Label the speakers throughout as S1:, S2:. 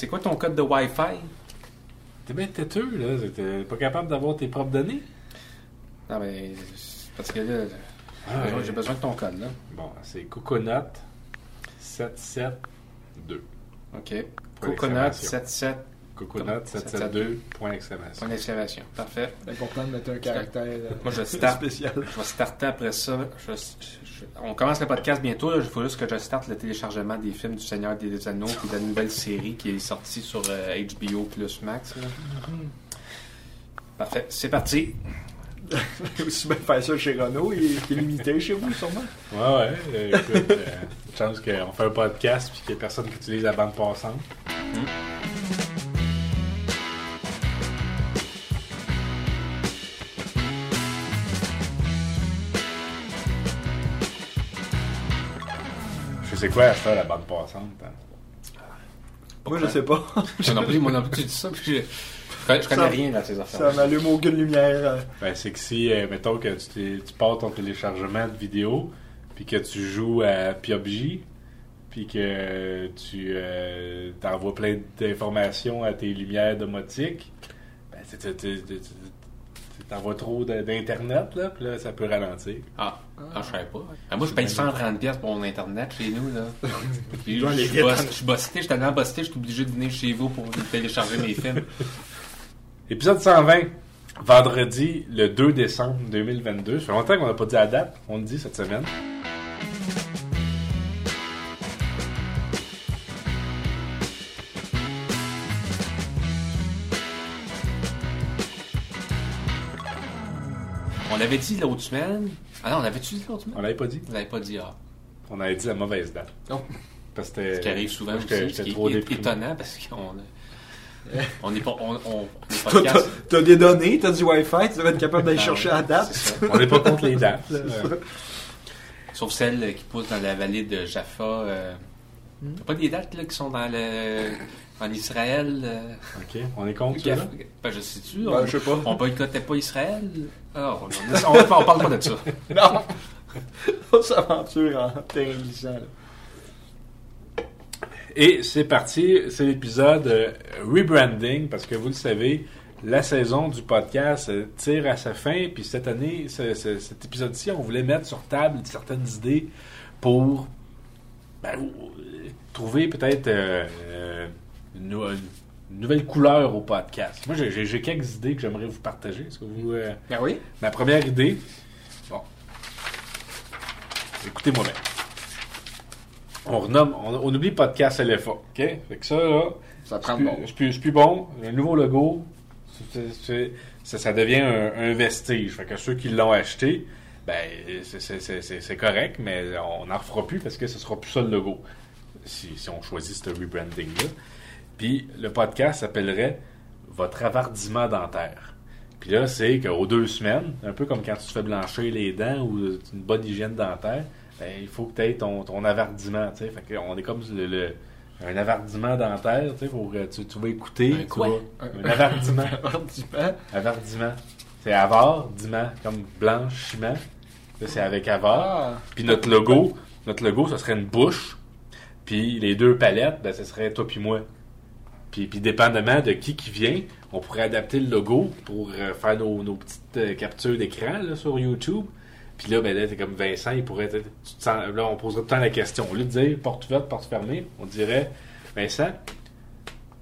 S1: C'est quoi ton code de Wi-Fi?
S2: T'es bien têteux, là. T'es pas capable d'avoir tes propres données?
S1: Non, mais. Parce que là.
S2: Ah,
S1: j'ai besoin de ton code, là.
S2: Bon, c'est Coconut 772.
S1: OK. Coconut
S2: 772 coconut772, point d'exclamation.
S1: Point d'exclamation, parfait.
S3: C'est important de mettre un caractère euh,
S1: Moi, je start,
S3: spécial.
S1: Je vais starter après ça. On commence le podcast bientôt. Il faut juste que je starte le téléchargement des films du Seigneur des Anneaux et de la nouvelle série qui est sortie sur euh, HBO plus Max. Parfait, c'est parti.
S3: aussi bien faire ça chez Renault, il est limité chez vous, sûrement.
S2: Ouais, ouais. Euh, écoute, euh, chance qu'on fait un podcast et qu'il n'y a personne qui utilise la bande passante. Sais quoi à ça, la bande passante. hein?
S3: Moi, je sais pas.
S1: Non plus, moi non plus, tu dis ça. Puis je, je connais,
S3: Ça-
S1: rien dans ces
S3: Ça
S1: affaires.
S3: m'allume aucune lumière. euh.
S2: Ben, c'est que si, euh, mettons que tu, tu pars ton téléchargement de vidéo, puis que tu joues à PUBG, puis que tu euh, t'envoies plein d'informations à tes lumières domotiques, ben, t'envoies trop d'internet, là, puis là, ça peut ralentir.
S1: Ah, ah, je savais pas. Ah, moi, je paye 130$ pièces pour mon Internet chez nous. là. Puis, je suis boss- je suis suis tellement bossé, je suis obligé de venir chez vous pour télécharger mes films.
S2: Épisode 120, vendredi, le 2 décembre 2022. Ça fait longtemps qu'on n'a pas dit la date, on le dit cette semaine.
S1: L'avait dit l'autre semaine. Ah non, on l'avait-tu dit l'autre
S2: On
S1: semaine?
S2: l'avait pas dit.
S1: On l'avait pas dit, ah.
S2: On avait dit la mauvaise date.
S1: Non.
S2: Parce que
S1: Ce qui arrive souvent
S2: j'étais-
S1: aussi, ce qui
S2: trop
S1: est
S2: déprimé.
S1: étonnant parce qu'on on n'est pas... On, on, on est.
S3: T'as des données, t'as du Wi-Fi, tu devrais être capable d'aller
S1: Ah
S3: chercher
S1: ouais,
S3: la date.
S2: On n'est pas contre les dates. là.
S1: Sauf celles qui poussent dans la vallée de Jaffa. Euh,
S3: Hmm?
S1: T'as pas des dates là, qui sont dans le en Israël? euh,
S2: OK, on est contre ça?
S1: Ben, je sais-tu.
S3: Ben,
S1: on,
S3: je sais pas.
S1: on boycottait pas Israël? Ah, on, on, on, parle pas de ça.
S3: Non! On s'aventure en terrain glissant.
S2: Et c'est parti, c'est l'épisode euh, rebranding, parce que vous le savez, la saison du podcast tire à sa fin, puis cette année, ce- ce- cet épisode-ci, on voulait mettre sur table certaines idées pour ben, trouver peut-être euh, euh, une, nou- une nouvelle couleur au podcast. Moi, j'ai- quelques idées que j'aimerais vous partager. Est-ce que vous... euh,
S1: Ben oui.
S2: Ma première idée? Bon. Écoutez-moi bien. On renomme, on, on oublie podcast LFA. OK? Fait que ça, là,
S3: Ça prend bon.
S2: c'est plus- c'est plus bon. Un nouveau logo, ça, ça devient un, un vestige. Fait que ceux qui l'ont acheté, ben, c'est correct, mais on n'en refera plus parce que ce sera plus ça le logo. Si, si on choisit ce rebranding-là. Puis le podcast s'appellerait Votre avardiment dentaire. Puis là, c'est qu'aux deux semaines, un peu comme quand tu te fais blanchir les dents ou une bonne hygiène dentaire, ben, il faut que tu aies ton, ton sais. Fait qu'on est comme le, le- un avardiment dentaire, tu sais, pour euh, tu, tu vas écouter.
S1: Un quoi?
S2: vas- un avardiment.
S3: Avardiment.
S2: avardiment. C'est avardiment, comme blanchiment. Là, c'est avec avard.
S3: Ah!
S2: Puis notre logo, notre logo, ce serait une bouche. Puis les deux palettes, ben, ce serait toi puis moi. Puis, puis dépendamment de qui qui vient, on pourrait adapter le logo pour euh, faire nos, nos petites euh, captures d'écran sur YouTube. Puis là, ben là, t'es comme Vincent, il pourrait être- tu te sens- là, on poserait tout le temps la question. Au lieu de dire porte ouverte, porte fermée, on dirait Vincent,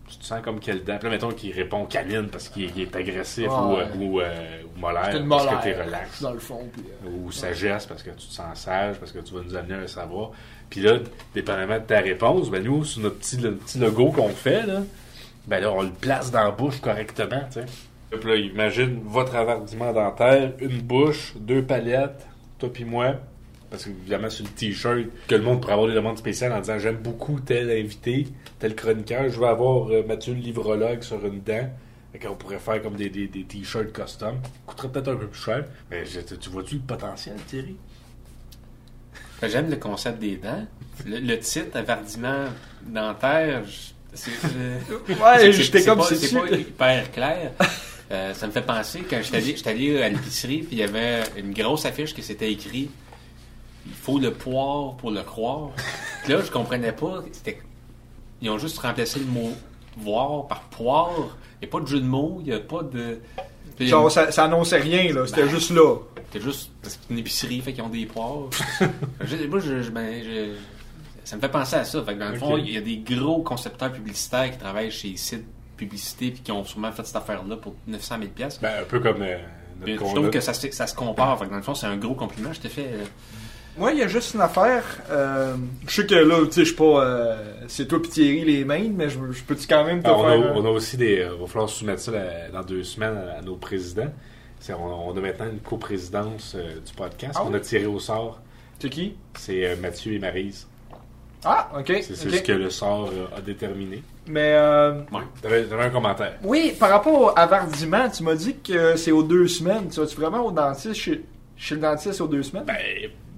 S2: tu te sens comme quelle dent? Puis là, mettons qu'il répond canine parce qu'il il est agressif
S3: Ah,
S2: ou,
S3: ouais.
S2: euh, ou, euh, ou molaire parce que t'es relax
S3: Dans le fond, puis...
S2: ou sagesse parce que tu te sens sage, parce que tu vas nous amener un savoir. Puis là, dépendamment de ta réponse, ben nous, sur notre petit, logo qu'on fait, là, ben là, on le place dans la bouche correctement, tu sais. Là, imagine votre avardiment dentaire, une bouche, deux palettes, toi puis moi. Parce que, évidemment, sur le t-shirt, que le monde pourrait avoir des demandes spéciales en disant j'aime beaucoup tel invité, tel chroniqueur, je veux avoir euh, Mathieu le livrologue sur une dent. Fait qu'on pourrait faire comme des, t-shirts custom. Coûterait peut-être un peu plus cher. Mais tu vois-tu le potentiel, Thierry?
S1: J'aime le concept des dents. Le, le titre, avardiment dentaire, c'est
S3: Ouais, j'étais comme
S1: pas,
S3: si
S1: c'est pas hyper clair. Euh, ça me fait penser quand j'étais allé, à l'épicerie, puis il y avait une grosse affiche qui s'était écrit Il faut le poire pour le croire. Puis là, je comprenais pas. C'était, ils ont juste remplacé le mot voir par poire. Il n'y a pas de jeu de mots, il n'y a pas de.
S3: Genre, ça, ça annonçait rien, là. C'était
S1: Ben.
S3: juste là.
S1: C'est juste parce que c'est une épicerie, fait qu'ils ont des poires. Je- moi, je, je- ben, je- ça me fait penser à ça. Fait que dans le fond, il y a des gros concepteurs publicitaires qui travaillent chez les sites publicité puis qui ont sûrement fait cette affaire-là pour 900 000 pièces.
S2: Ben, un peu comme euh,
S1: Je trouve que ça, se- ça se compare. Fait que dans le fond, c'est un gros compliment. Je t'ai fait. euh,
S3: Moi, il y a juste une affaire. euh, je sais que là, tu sais, je suis pas. euh, c'est toi pis Thierry les mains, mais je, je peux-tu quand même te
S2: Ben, on, a,
S3: faire.
S2: on a aussi des. euh, va falloir soumettre ça dans deux semaines à, à nos présidents. On, on a maintenant une coprésidence euh, du podcast
S3: Ah
S2: qu'on
S3: oui?
S2: a tiré au sort.
S3: C'est qui?
S2: C'est euh, Mathieu et Marise.
S3: Ah, ok.
S2: C'est ce que le sort euh, a déterminé.
S3: Mais. euh,
S1: Ouais.
S2: T'avais un commentaire.
S3: Oui, par rapport au avardiment, tu m'as dit que c'est aux deux semaines. Tu vas-tu vraiment au dentiste chez, chez le dentiste aux deux semaines?
S2: Ben,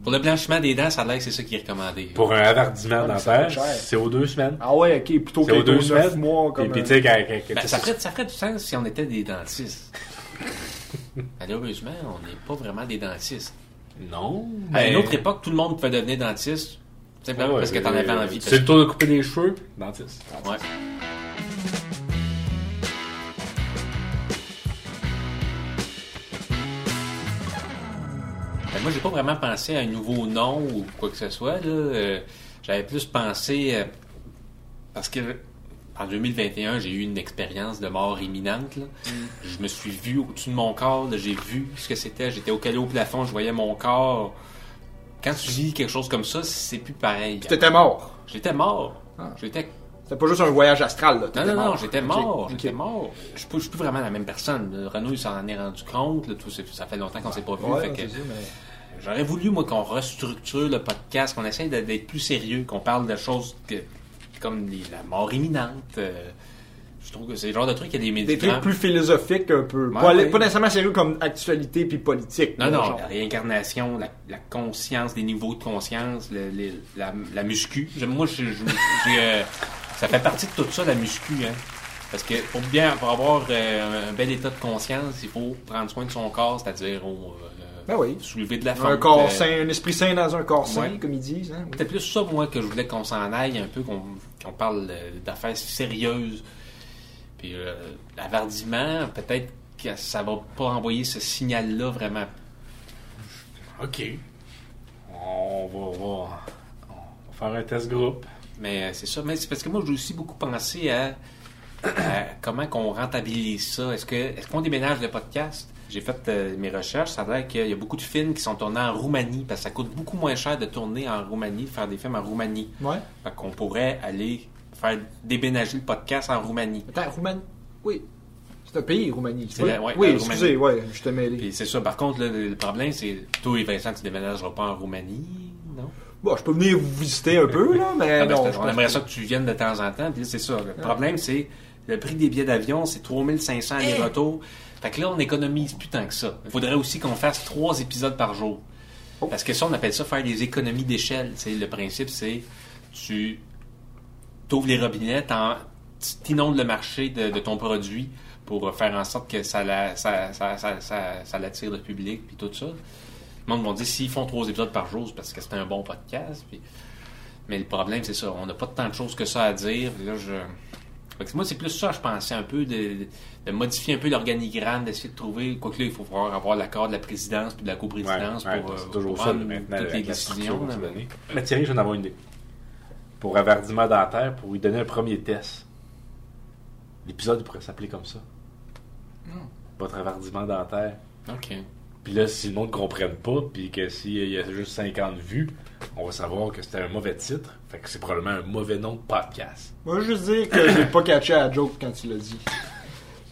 S1: Pour le blanchiment des dents, ça a l'air que c'est ça qui est recommandé.
S2: pour un avardiment
S3: Ah,
S2: dentaire, c'est aux deux semaines.
S3: Ah ouais, ok, plutôt
S2: C'est
S3: que
S2: aux deux
S3: neuf
S2: semaines.
S3: mois
S2: Puis,
S3: comme.
S2: puis
S3: euh,
S2: tu sais,
S1: Ben, ça ferait du sens si on était des dentistes. Malheureusement, on n'est pas vraiment des dentistes.
S2: Non.
S1: À
S2: mais-
S1: une autre époque, tout le monde pouvait devenir dentiste. Simplement
S2: ouais,
S1: parce que t'en
S2: euh,
S1: avais envie.
S2: C'est le tour de couper les cheveux, dentiste.
S1: Ouais. Ben, moi, j'ai pas vraiment pensé à un nouveau nom ou quoi que ce soit. là. Euh, J'avais plus pensé euh, parce que en 2021, j'ai eu une expérience de mort imminente. là. Je me suis vu au-dessus de mon corps, j'ai vu ce que c'était. J'étais au calé au plafond, je voyais mon corps. Quand tu vis quelque chose comme ça, c'est plus pareil.
S3: T'étais mort.
S1: J'étais mort.
S3: Ah.
S1: J'étais
S3: C'était pas juste un voyage astral, là.
S1: non, non, non,
S3: mort.
S1: j'étais mort. J'étais mort. Je suis plus- je suis plus vraiment la même personne. Renaud, il s'en est rendu compte. là, tout, c'est- ça fait longtemps qu'on s'est pas vu.
S3: Ouais,
S1: fait que
S3: c'est ça, mais-
S1: J'aurais voulu, moi, qu'on restructure le podcast, qu'on essaye d'être plus sérieux, qu'on parle de choses que- comme les- la mort imminente. euh, je trouve que c'est le genre de truc, y a des
S3: Des trucs plus philosophiques un peu.
S1: Ouais,
S3: pas,
S1: ouais.
S3: pas nécessairement sérieux comme actualité puis politique.
S1: Non, non,
S3: genre.
S1: la réincarnation, la, la conscience, des niveaux de conscience, le- le- la, la muscu. Moi, je- euh, ça fait partie de tout ça, la muscu. Hein. Parce que pour bien pour avoir euh, un bel état de conscience, il faut prendre soin de son corps, c'est-à-dire oh,
S3: Ben oui.
S1: soulever de la
S3: Un
S1: fente.
S3: corps
S1: euh,
S3: sain, un esprit sain dans un corps sain,
S1: Ouais.
S3: comme ils disent. Hein? oui.
S1: C'était plus ça, moi, que je voulais qu'on s'en aille un peu, qu'on parle euh, d'affaires sérieuses. Puis euh, l'avardiment, peut-être que ça va pas envoyer ce signal-là vraiment.
S2: OK. On va, on va- on va faire un test groupe.
S1: Mais euh, c'est ça. Mais c'est parce que moi, j'ai aussi beaucoup pensé à, à comment qu'on rentabilise ça. Est-ce que est-ce qu'on déménage le podcast? J'ai fait euh, mes recherches. Ça a l'air qu'il y a beaucoup de films qui sont tournés en Roumanie parce que ça coûte beaucoup moins cher de tourner en Roumanie, de faire des films en Roumanie.
S3: Ouais.
S1: Fait qu'on pourrait aller faire déménager le podcast en Roumanie.
S3: Attends, Roumanie. Oui. C'est un pays, Roumanie.
S1: C'est
S3: pas-
S1: la- ouais,
S3: oui,
S1: la
S3: excusez, ouais, je t'ai mêlé.
S1: Puis c'est ça. Par contre, là, le problème, c'est toi et Vincent, tu déménageras pas en Roumanie, non?
S3: Bon, je peux venir vous visiter un peu, là, mais
S1: Ah,
S3: non. je
S1: on aimerait
S3: pas.
S1: ça que tu viennes de temps en temps. Puis c'est ça. Le problème, c'est le prix des billets d'avion, c'est 3500
S3: Eh!
S1: les retours. Fait que là, on économise plus tant que ça. Il faudrait aussi qu'on fasse trois épisodes par jour.
S3: Oh.
S1: Parce que ça, on appelle ça faire des économies d'échelle. Le principe, c'est tu ouvres les robinets, t'en- tu inondes le marché de, de ton produit pour faire en sorte que ça, la- ça, ça, ça, ça- ça l'attire le public puis tout ça. Le monde va dire s'ils font trois épisodes par jour, c'est parce que c'est un bon podcast. puis- Mais le problème, c'est ça. On n'a pas tant de choses que ça à dire. Là, je... Fait que moi, c'est plus ça, je pensais un peu, de, de modifier un peu l'organigramme, d'essayer de trouver. Quoique là, il faut pouvoir avoir l'accord de la présidence puis de la coprésidence
S2: Ouais,
S1: pour, euh,
S2: toujours
S1: pour
S2: ça
S1: prendre
S2: maintenant.
S1: toutes les décisions. là.
S2: Mais Thierry, je viens d'avoir une idée. Pour avardiment dentaire, pour lui donner un premier test. L'épisode pourrait s'appeler comme ça. Votre avardiment dentaire.
S1: OK.
S2: Puis là, si le monde ne comprenne pas, puis que s'il y a juste 50 vues, on va savoir que c'était un mauvais titre. Fait que c'est probablement un mauvais nom de podcast.
S3: Moi, je veux juste dire que j'ai pas catché à la joke quand tu l'as dit.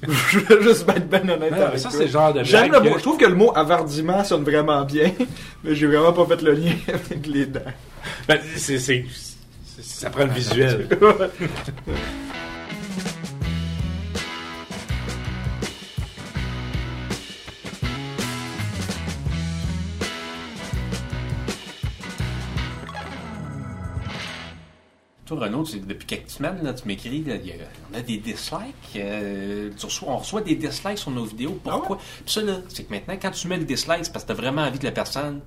S3: je veux juste être ben honnête
S2: Non, mais
S3: avec
S2: ça, c'est le genre de
S3: J'aime le mot. Je trouve que le mot avardiment sonne vraiment bien, mais j'ai vraiment pas fait le lien avec les dents.
S2: Ben, c'est- ça prend le visuel.
S1: Toi, Renaud, tu- depuis quelques semaines, là, tu m'écris, on a des dislikes. euh, tu reçois- on reçoit des dislikes sur nos vidéos. Pourquoi? Puis ça, là, c'est que maintenant, quand tu mets le dislike, c'est parce que tu as vraiment envie que la personne,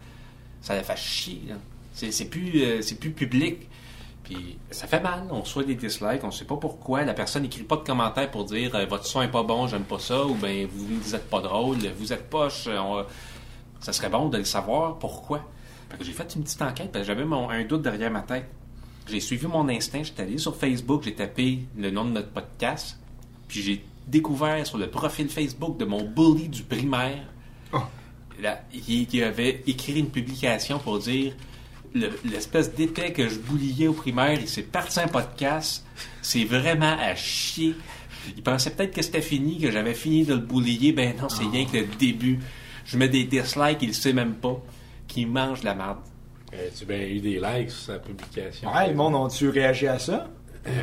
S1: ça la fasse chier. là. C'est, c'est plus, euh, c'est plus public. Puis ça fait mal, on reçoit des dislikes, on sait pas pourquoi. La personne n'écrit pas de commentaires pour dire euh, votre son est pas bon, j'aime pas ça, ou ben vous vous êtes pas drôle, vous êtes poche. on- Ça serait bon de le savoir pourquoi. Fait que j'ai fait une petite enquête parce que j'avais mon- un doute derrière ma tête. J'ai suivi mon instinct, j'étais allé sur Facebook, j'ai tapé le nom de notre podcast, puis j'ai découvert sur le profil Facebook de mon bully du primaire,
S3: Oh.
S1: là, il, il avait écrit une publication pour dire le- l'espèce d'épais que je bouliais au primaire, il s'est parti un podcast, c'est vraiment à chier. Il pensait peut-être que c'était fini, que j'avais fini de le boulier, ben non, c'est rien que le début. Je mets des dislikes, il le sait même pas, qu'il mange la marde.
S2: Euh, tu as bien eu des likes sur sa publication.
S3: Ouais, le monde ont-tu réagi à ça?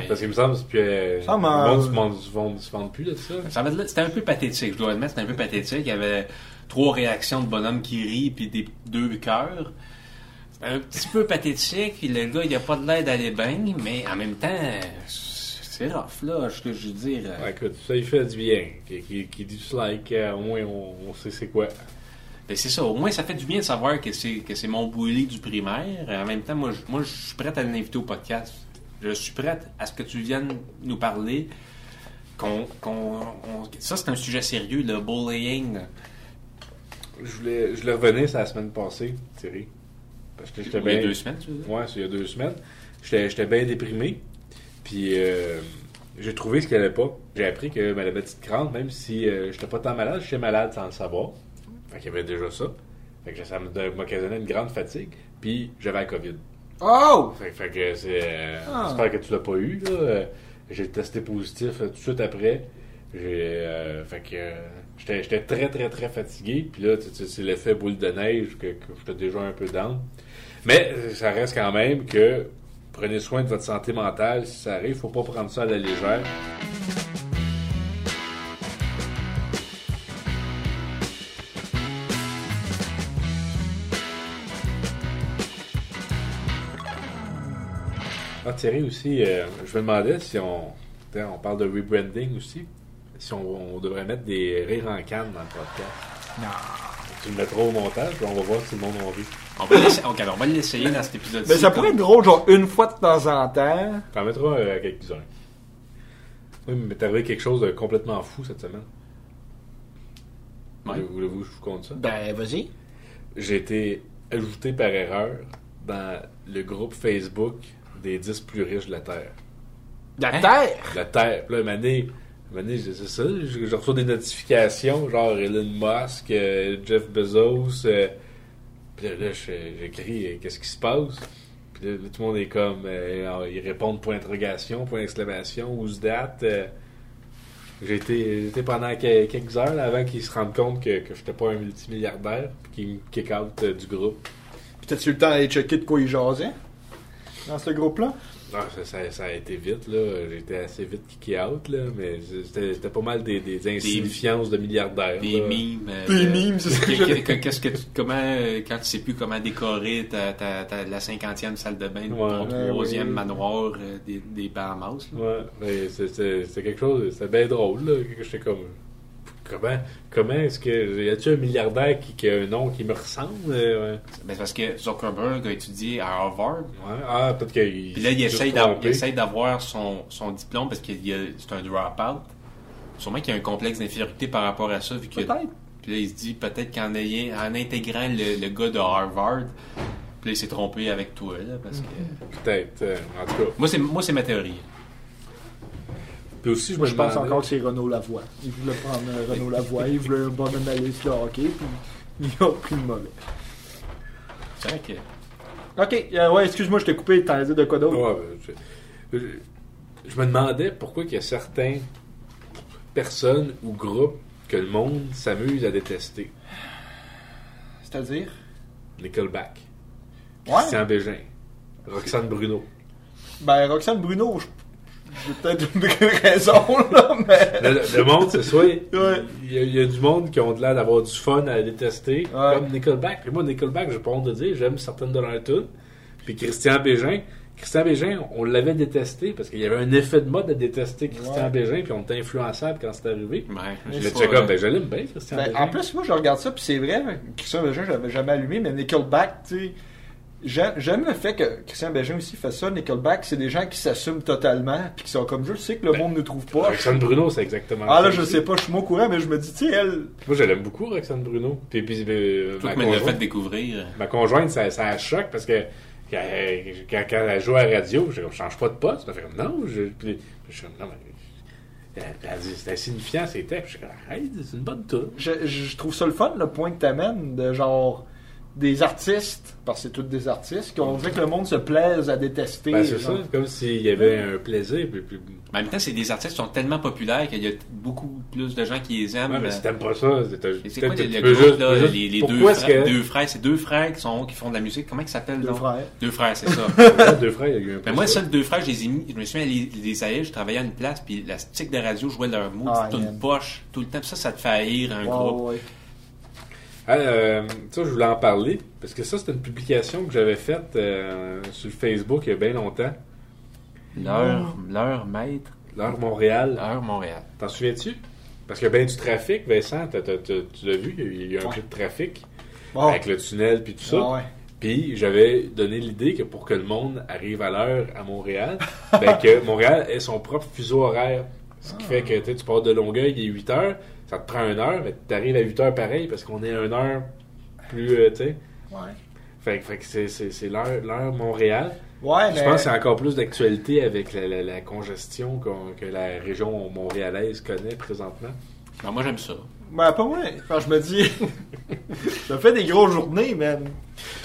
S2: Parce qu'il me semble que euh,
S3: Ça
S2: le
S3: m'a-
S2: monde se vend- se vend- plus de ça.
S1: Ça C'était un peu pathétique, je dois admettre, c'était un peu pathétique. Il y avait trois réactions de bonhomme qui rit puis des deux cœurs. C'était un petit peu pathétique, puis le gars, il a pas de l'air d'aller bien, mais en même temps, c'est rough, là, ce que je veux dire.
S2: Ouais, écoute, ça il fait du bien. Qui, qui, qui dislike, euh, au moins on, on sait c'est quoi.
S1: Ben, c'est ça, au moins ça fait du bien de savoir que c'est que c'est mon bully du primaire. En même temps, moi, je, moi, je suis prête à l'inviter au podcast. Je suis prête à ce que tu viennes nous parler. Qu'on, qu'on- on- ça, c'est un sujet sérieux, le bullying.
S2: Je voulais, je voulais revenir sur la semaine passée, Thierry. Parce que j'étais
S1: Il y a
S2: bien.
S1: deux semaines, tu veux dire?
S2: Ouais, c'est il y a deux semaines. J'étais j'étais bien déprimé. Puis euh, j'ai trouvé ce qu'elle avait pas. J'ai appris que ben, la petite crâne, même si euh, j'étais pas tant malade, j'étais malade sans le savoir. Fait qu'il y avait déjà ça. Fait que ça m'occasionnait une grande fatigue. Puis j'avais la COVID.
S3: Oh!
S2: Fait, fait que c'est. euh,
S3: Ah.
S2: J'espère que tu l'as pas eu, là. J'ai testé positif euh, tout de suite après. J'ai. euh, fait que. euh, J'étais j'étais très, très, très fatigué. Puis là, tu sais, c'est l'effet boule de neige que, que j'étais déjà un peu down. Mais ça reste quand même que prenez soin de votre santé mentale. Si ça arrive, faut pas prendre ça à la légère. Ah, Thierry aussi, euh, je me demandais si on. On parle de rebranding aussi. Si on, on devrait mettre des rires en canne dans le podcast.
S3: Non.
S2: Tu le mettras au montage, puis on va voir si le monde en rit.
S1: On va on l'essayer dans cet épisode-ci.
S3: Mais ça pourrait être drôle, genre une fois de temps en temps.
S2: T'en mettras euh, quelques-uns. Oui, mais t'es arrivé quelque chose de complètement fou cette semaine.
S1: Ouais.
S2: Voulez- Voulez-vous que je vous compte ça?
S3: Ben, vas-y.
S2: J'ai été ajouté par erreur dans le groupe Facebook des 10 plus riches de la Terre.
S3: La
S1: Hein?
S3: Terre!
S2: De la Terre. Puis là, une année, une année, c'est ça, je, je reçois des notifications, genre Elon Musk, euh, Jeff Bezos. euh, puis là, j'écris, euh, qu'est-ce qui se passe? Puis là, tout le monde est comme, euh, ils répondent point d'interrogation, point d'exclamation, who's that? Euh, j'ai été, pendant que- quelques heures là, avant qu'ils se rendent compte que, que j'étais pas un multimilliardaire, puis qu'ils me kick out euh, du groupe.
S3: Puis t'as-tu eu le temps d'aller checker de quoi il jasait? Dans ce groupe-là?
S2: Non, ça, ça- ça a été vite, là. J'ai été assez vite kické out, là. Mais c'était c'était pas mal des, des insignifiances de milliardaires.
S1: Des
S2: là.
S1: mimes. euh,
S3: Des
S1: de-
S3: mimes, c'est que-
S1: Qu'est-ce que tu, comment, euh, quand tu sais plus comment décorer ta, ta, ta- la cinquantième salle de bain,
S2: Ouais.
S1: ton troisième manoir euh, des, des Bahamas. là.
S2: Ouais, mais c'est- c'est c'est quelque chose, c'est bien drôle, là. que J'étais comme. Comment, comment est-ce que. Y a-tu un milliardaire qui, qui a un nom qui me ressemble? Euh, ouais.
S1: Ben, c'est parce que Zuckerberg a étudié à Harvard.
S2: Ouais. Ah, peut-être qu'il.
S1: Puis là, il essaye il essaye d'avoir son, son diplôme parce que c'est un drop-out. Sûrement qu'il y a un complexe d'infériorité par rapport à ça, vu que.
S3: Peut-être.
S1: Puis là, il se dit peut-être qu'en ayant, en intégrant le, le gars de Harvard, puis là, il s'est trompé avec toi, là, parce que.
S2: Peut-être. euh, en tout cas.
S1: Moi, c'est, moi, c'est ma théorie.
S2: Puis aussi, je
S3: Moi,
S2: me
S3: je pense
S2: demandais-
S3: encore que c'est Renaud Lavoie. Il voulait prendre euh, Renaud Lavoie, il voulait un bon analyste de hockey, puis il a pris le mauvais.
S1: C'est vrai que.
S3: Ok, euh, ouais, excuse-moi, je t'ai coupé, t'en as dit de quoi d'autre?
S2: Ouais, ben, je, je- je me demandais pourquoi qu'il y a certaines personnes ou groupes que le monde s'amuse à détester.
S3: C'est-à-dire?
S2: Nickelback,
S3: Ouais.
S2: Christian Bégin, Roxane Bruno.
S3: Ben, Roxane Bruno, je- peut-être une raison, là, mais.
S2: Le, le monde, c'est soit.
S3: Ouais.
S2: Il y, a, il y a du monde qui ont l'air d'avoir du fun à détester,
S3: Ouais.
S2: comme Nickelback. Puis moi, Nickelback, j'ai pas honte de dire, j'aime certaines de leurs tunes. Puis Christian Bégin, Christian Bégin, on l'avait détesté parce qu'il y avait un effet de mode à détester Christian
S3: Ouais.
S2: Bégin, puis on était influençable quand c'est arrivé.
S1: Je
S2: comme,
S1: euh,
S2: ben je l'aime bien, Christian
S3: Ben,
S2: Bégin.
S3: en plus, moi, je regarde ça, puis c'est vrai, Christian Bégin, je l'avais jamais allumé, mais Nickelback, tu sais, J'aime le fait que Christian Bégin aussi fait ça. Nickelback, c'est des gens qui s'assument totalement, puis qui sont comme je sais que le
S2: Ben,
S3: monde ne trouve pas.
S2: Roxane Bruno, c'est exactement
S3: Ah là, je sais pas, je suis moins au courant, mais je me dis, tu sais, elle.
S2: Moi, je l'aime beaucoup, Roxane Bruno. Puis, puis euh,
S1: Toi
S2: ma,
S1: l'as fait
S2: conjointe,
S1: découvrir.
S2: ma conjointe, ça, ça choque parce que quand, quand, quand elle joue à la radio, je ne change pas de poste. Elle fait comme non. Je, puis, je suis comme, non, mais. Elle, dit, c'est insignifiant ces textes. Je suis comme, arrête, c'est une bonne tour.
S3: Je, je trouve ça le fun, le point que t'amènes, de genre. Des artistes, parce que c'est tous des artistes, qu'on dirait que le monde se plaise à détester.
S2: Ben, c'est ça, comme s'il y avait un plaisir. Puis, puis-
S1: Mais en même temps, c'est des artistes qui sont tellement populaires qu'il y a beaucoup plus de gens qui les aiment.
S2: Ouais, mais
S1: Euh,
S2: si t'aimes pas ça, c'est
S1: quoi le, groupe,
S2: juste-
S1: là,
S2: juste-
S1: les, les deux, frères,
S2: que-
S1: deux frères, c'est deux frères qui, sont, qui font de la musique. Comment ils s'appellent
S3: Deux
S1: donc?
S3: frères.
S1: Deux frères, c'est ça.
S2: deux frères, il y a eu un peu
S1: Mais moi,
S2: ça.
S1: deux frères, je les ai mis, je me suis mis à les, les haïr, je travaillais à une place, puis la stick de radio jouait leur mot,
S3: Ah,
S1: une poche, tout le temps. Puis ça, ça te fait haïr un
S3: Ouais,
S1: groupe.
S3: ouais.
S2: Ah, euh, ça, je voulais en parler, parce que ça, c'était une publication que j'avais faite euh, sur Facebook il y a bien longtemps.
S1: Leur, leur maître,
S2: L'heure Montréal.
S1: leur Montréal.
S2: T'en souviens-tu? Parce qu'il y a bien du trafic, Vincent, t'as- t'as- t'as- tu l'as vu, il y a eu- un
S3: Ouais.
S2: peu de trafic avec le tunnel puis tout ça.
S3: Ouais.
S2: Puis j'avais donné l'idée que pour que le monde arrive à l'heure à Montréal, ben que Montréal ait son propre fuseau horaire. Ce qui fait que tu sais, tu pars de Longueuil, il est 8 heures, ça te prend une heure, mais tu arrives à 8 heures pareil parce qu'on est à une heure plus. euh, tu sais.
S3: Ouais.
S2: Fait, que- fait que c'est- c'est c'est l'heure l'heure Montréal.
S3: Ouais,
S2: Je
S3: mais.
S2: pense que c'est encore plus d'actualité avec la, la- la congestion que la région montréalaise connaît présentement.
S1: Ben, moi, j'aime ça.
S3: Ben, pas moi. Quand je me dis. ça fait des grosses journées, man.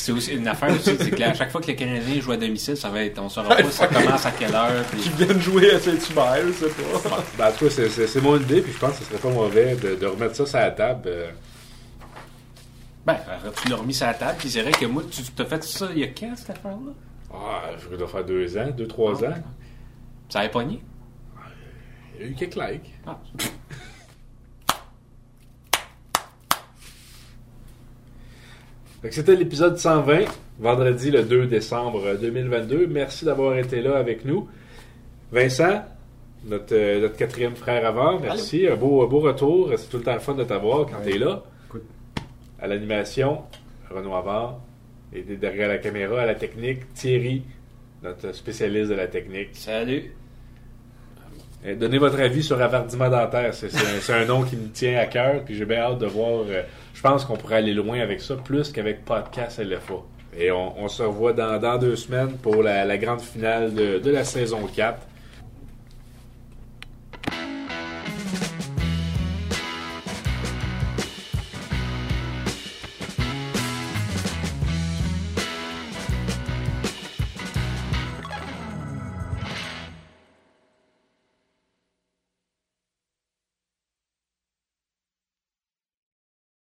S1: C'est aussi une affaire aussi, c'est que à chaque fois que les Canadiens jouent à domicile, ça va être, on saura pas ça commence à quelle heure. puis-
S3: Qui viennent jouer à Saint-Hubert, je sais pas.
S2: Ben, en tout cas, c'est- c'est c'est mon idée, puis je pense que ce serait pas mauvais de, de remettre ça sur la table. euh,
S1: Ben, tu l'as remis sur la table, puis c'est vrai que moi, tu t'as fait ça il y a quand, cette affaire-là?
S2: Ah, je dois faire deux ans, deux, trois ans.
S1: Ça avait pogné?
S2: Il y a eu quelques likes.
S1: Ah.
S2: Fait que C'était l'épisode 120, vendredi le 2 décembre 2022. Merci d'avoir été là avec nous. Vincent, notre, euh, notre quatrième frère avant, merci. Un beau, un beau retour. C'est tout le temps le fun de t'avoir quand
S3: Ouais.
S2: tu es là.
S3: Écoute.
S2: À l'animation, Renaud Avard. Et derrière la caméra, à la technique, Thierry, notre spécialiste de la technique.
S1: Salut!
S2: Euh, Donnez votre avis sur Avardima Dentaire. C'est, un, nom qui me tient à cœur. Puis j'ai bien hâte de voir. euh, je pense qu'on pourrait aller loin avec ça, plus qu'avec Podcast LFA. Et on, se revoit dans, deux semaines pour la, la grande finale de, de la saison 4.